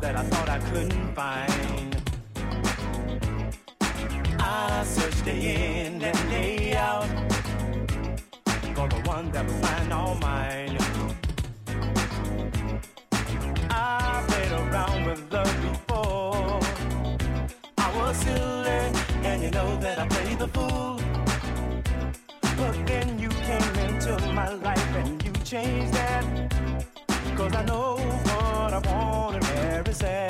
that I thought I couldn't find. I searched day in and day out for the one that would find all mine. I played around with love before. I was silly, and you know that I played the fool. But then you came into my life and you changed that. Cause I know said.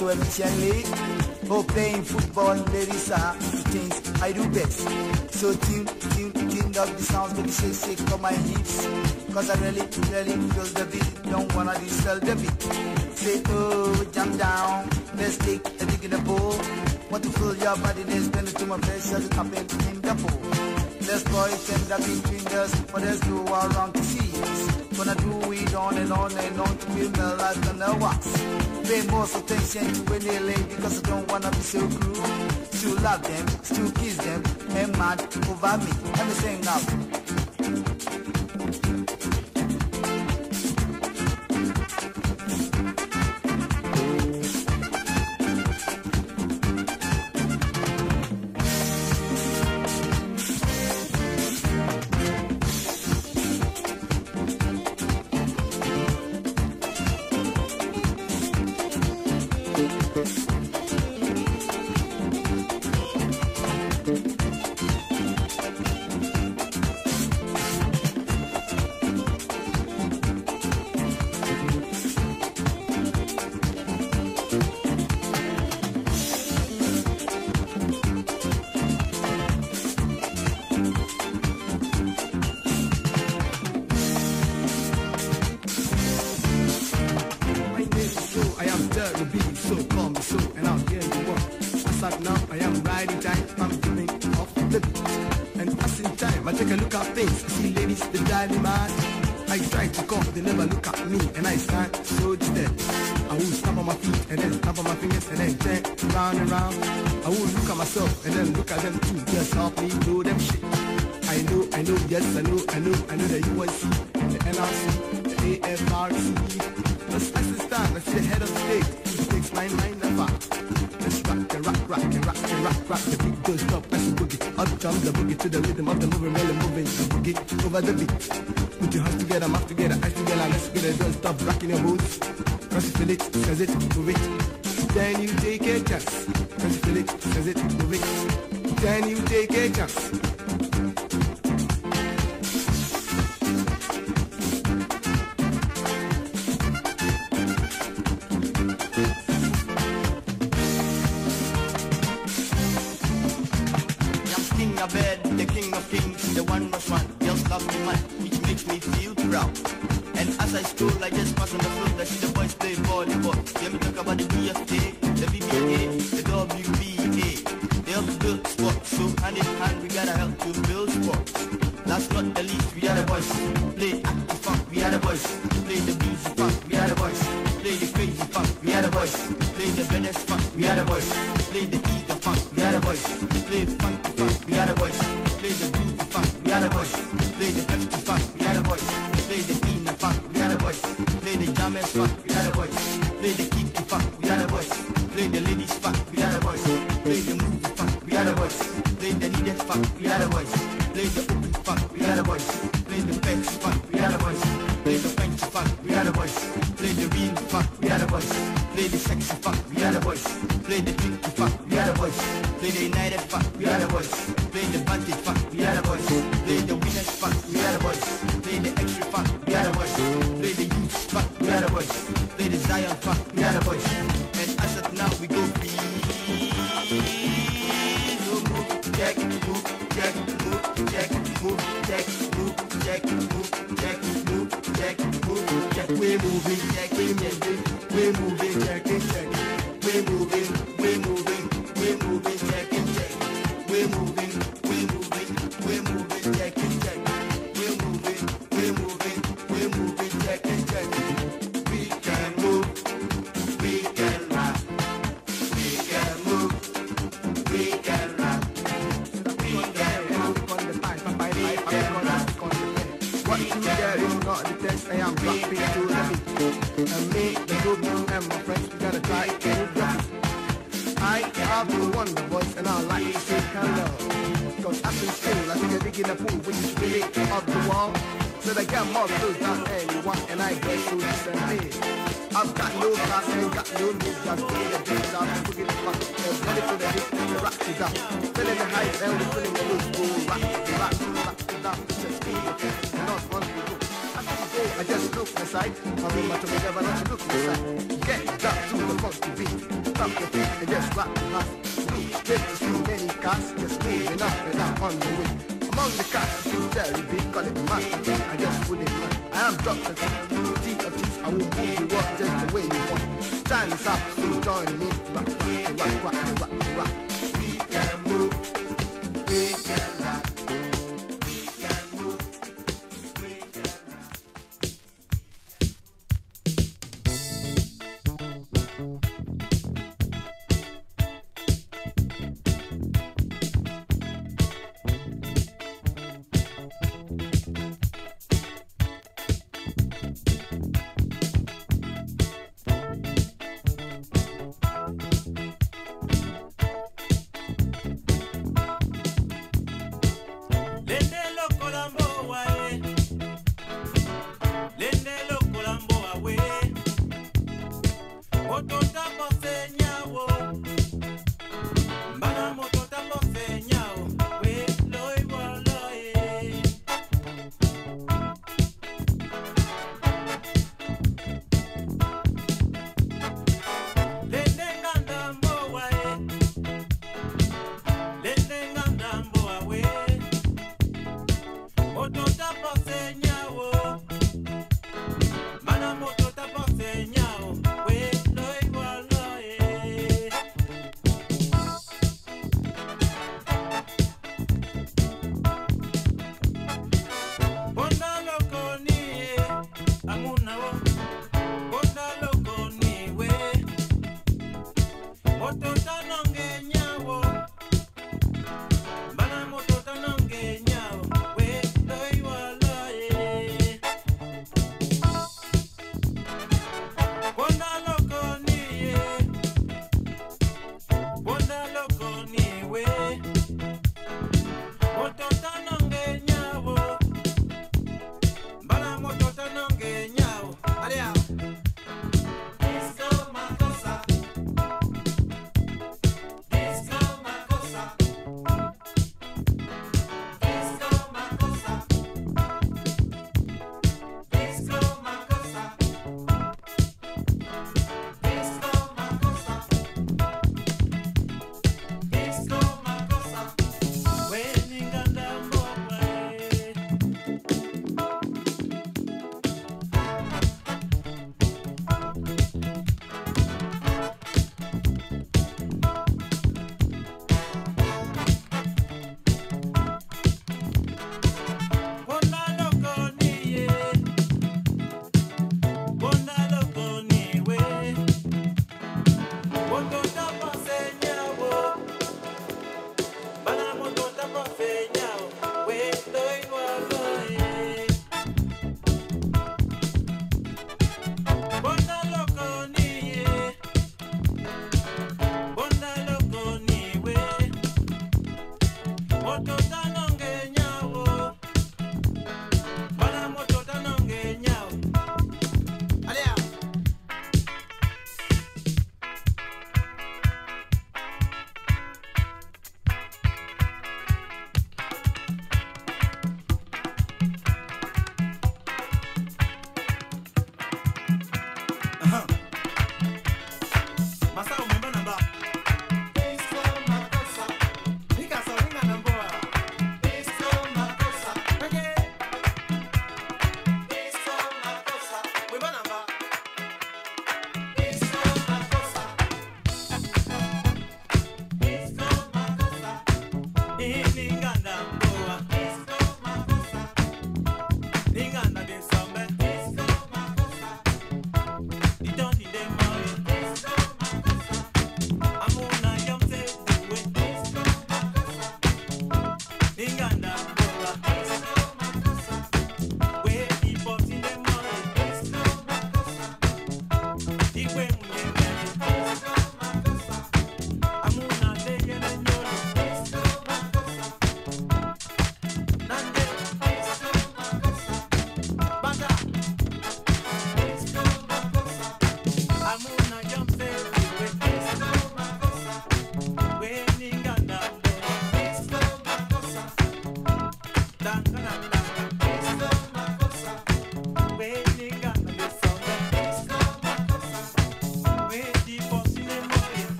Efficiently. Oh, playing football, ladies are things I do best. So tune, tune, tune up the sounds, baby, shake, shake on my hips. Cause I really, really feel the beat, don't wanna dispel the beat. Say, oh, jump down, let's take a dig in the pool. Want to feel your body, let's bend it to my face, as a cup in the pool. Let's boys and the big fingers, but let's do our to see. Gonna do it on and on and on to be life and the wax. Pay most attention when they lay because I don't wanna be so cruel. Still love them, still kiss them, and mad over me. Let me sing now. Funk, we are the boys. Play the Kiki funk, we are the boys. Play the ladies we are the boys. Play the movie we are the boys. Play the needed we are the boys. Play the open we are the boys. Play the funk, we are the boys. Play the funk, we are the boys. Play the real we are the boys. Play the sexy we are the boys. Play the funk, we are the boys. Play the united we are the boys. Play the funk, we are the boys. Play the winners we are the boys. Play the extra funk, we are the boys. Play the Zion funk, we are the boys. And as of now we go free. Move, check, move, check, move, check, move, check, move, check, move, check, move, check, move, check. We're moving, we're moving, we're moving, check, check. We're moving, Get more clothes anyone, and I get so decently. I've got no class, ain't got no need, just doing the things I'm putting it back. And ready for the hit, the rock it down. Feeling the hype, and we're feeling the loose, go rock it, rock rock it down. It's a speed, not one to go. I just look aside. I mean, my tummy never not look aside. Get down to the funky beat. Stop the beat and just rock the house. Straight to see any cast, just moving up and down on the way. Among the cats, you very big, call it master. I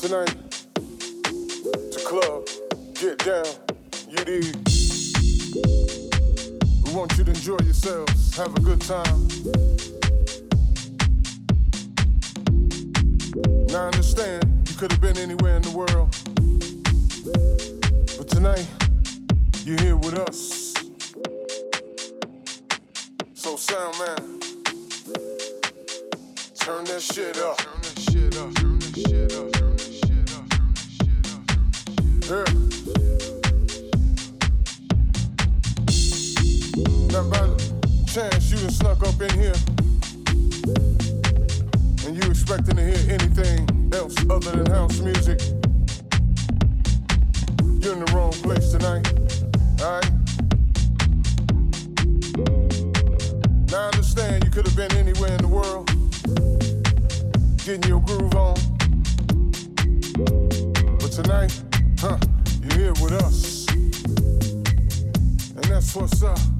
tonight. place tonight. Alright? Now I understand you could have been anywhere in the world. Getting your groove on. But tonight, huh, you're here with us. And that's what's up.